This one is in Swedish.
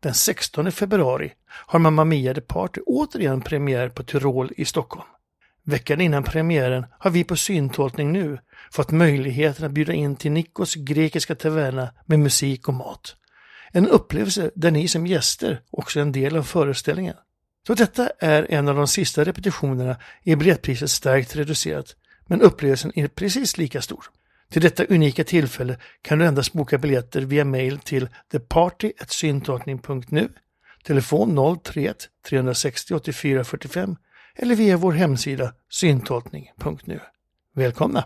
Den 16 februari har Mamma Mia The Party återigen premiär på Tyrol i Stockholm. Veckan innan premiären har vi på Syntolkning nu fått möjligheten att bjuda in till Nikos grekiska taverna med musik och mat. En upplevelse där ni som gäster också är en del av föreställningen. Så detta är en av de sista repetitionerna är biljettpriset starkt reducerat, men upplevelsen är precis lika stor. Till detta unika tillfälle kan du endast boka biljetter via mail till theparty.syntolkning.nu, telefon 031 360 84 45 eller via vår hemsida syntolkning.nu. Välkomna!